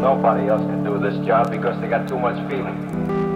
Nobody else can do this job because they got too much feeling.